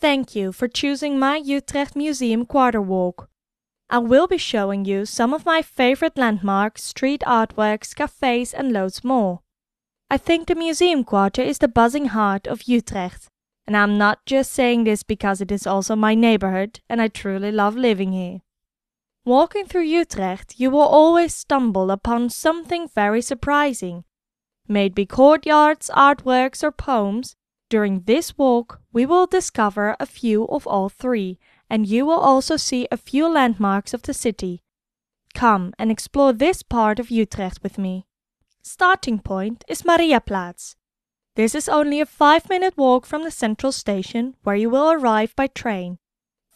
Thank you for choosing my Utrecht Museum Quarter Walk. I will be showing you some of my favorite landmarks, street artworks, cafes, and loads more. I think the Museum Quarter is the buzzing heart of Utrecht, and I'm not just saying this because it is also my neighborhood and I truly love living here. Walking through Utrecht, you will always stumble upon something very surprising. Maybe courtyards, artworks, or poems. During this walk, we will discover a few of all three, and you will also see a few landmarks of the city. Come and explore this part of Utrecht with me. Starting point is Mariaplaats. This is only a five minute walk from the central station, where you will arrive by train.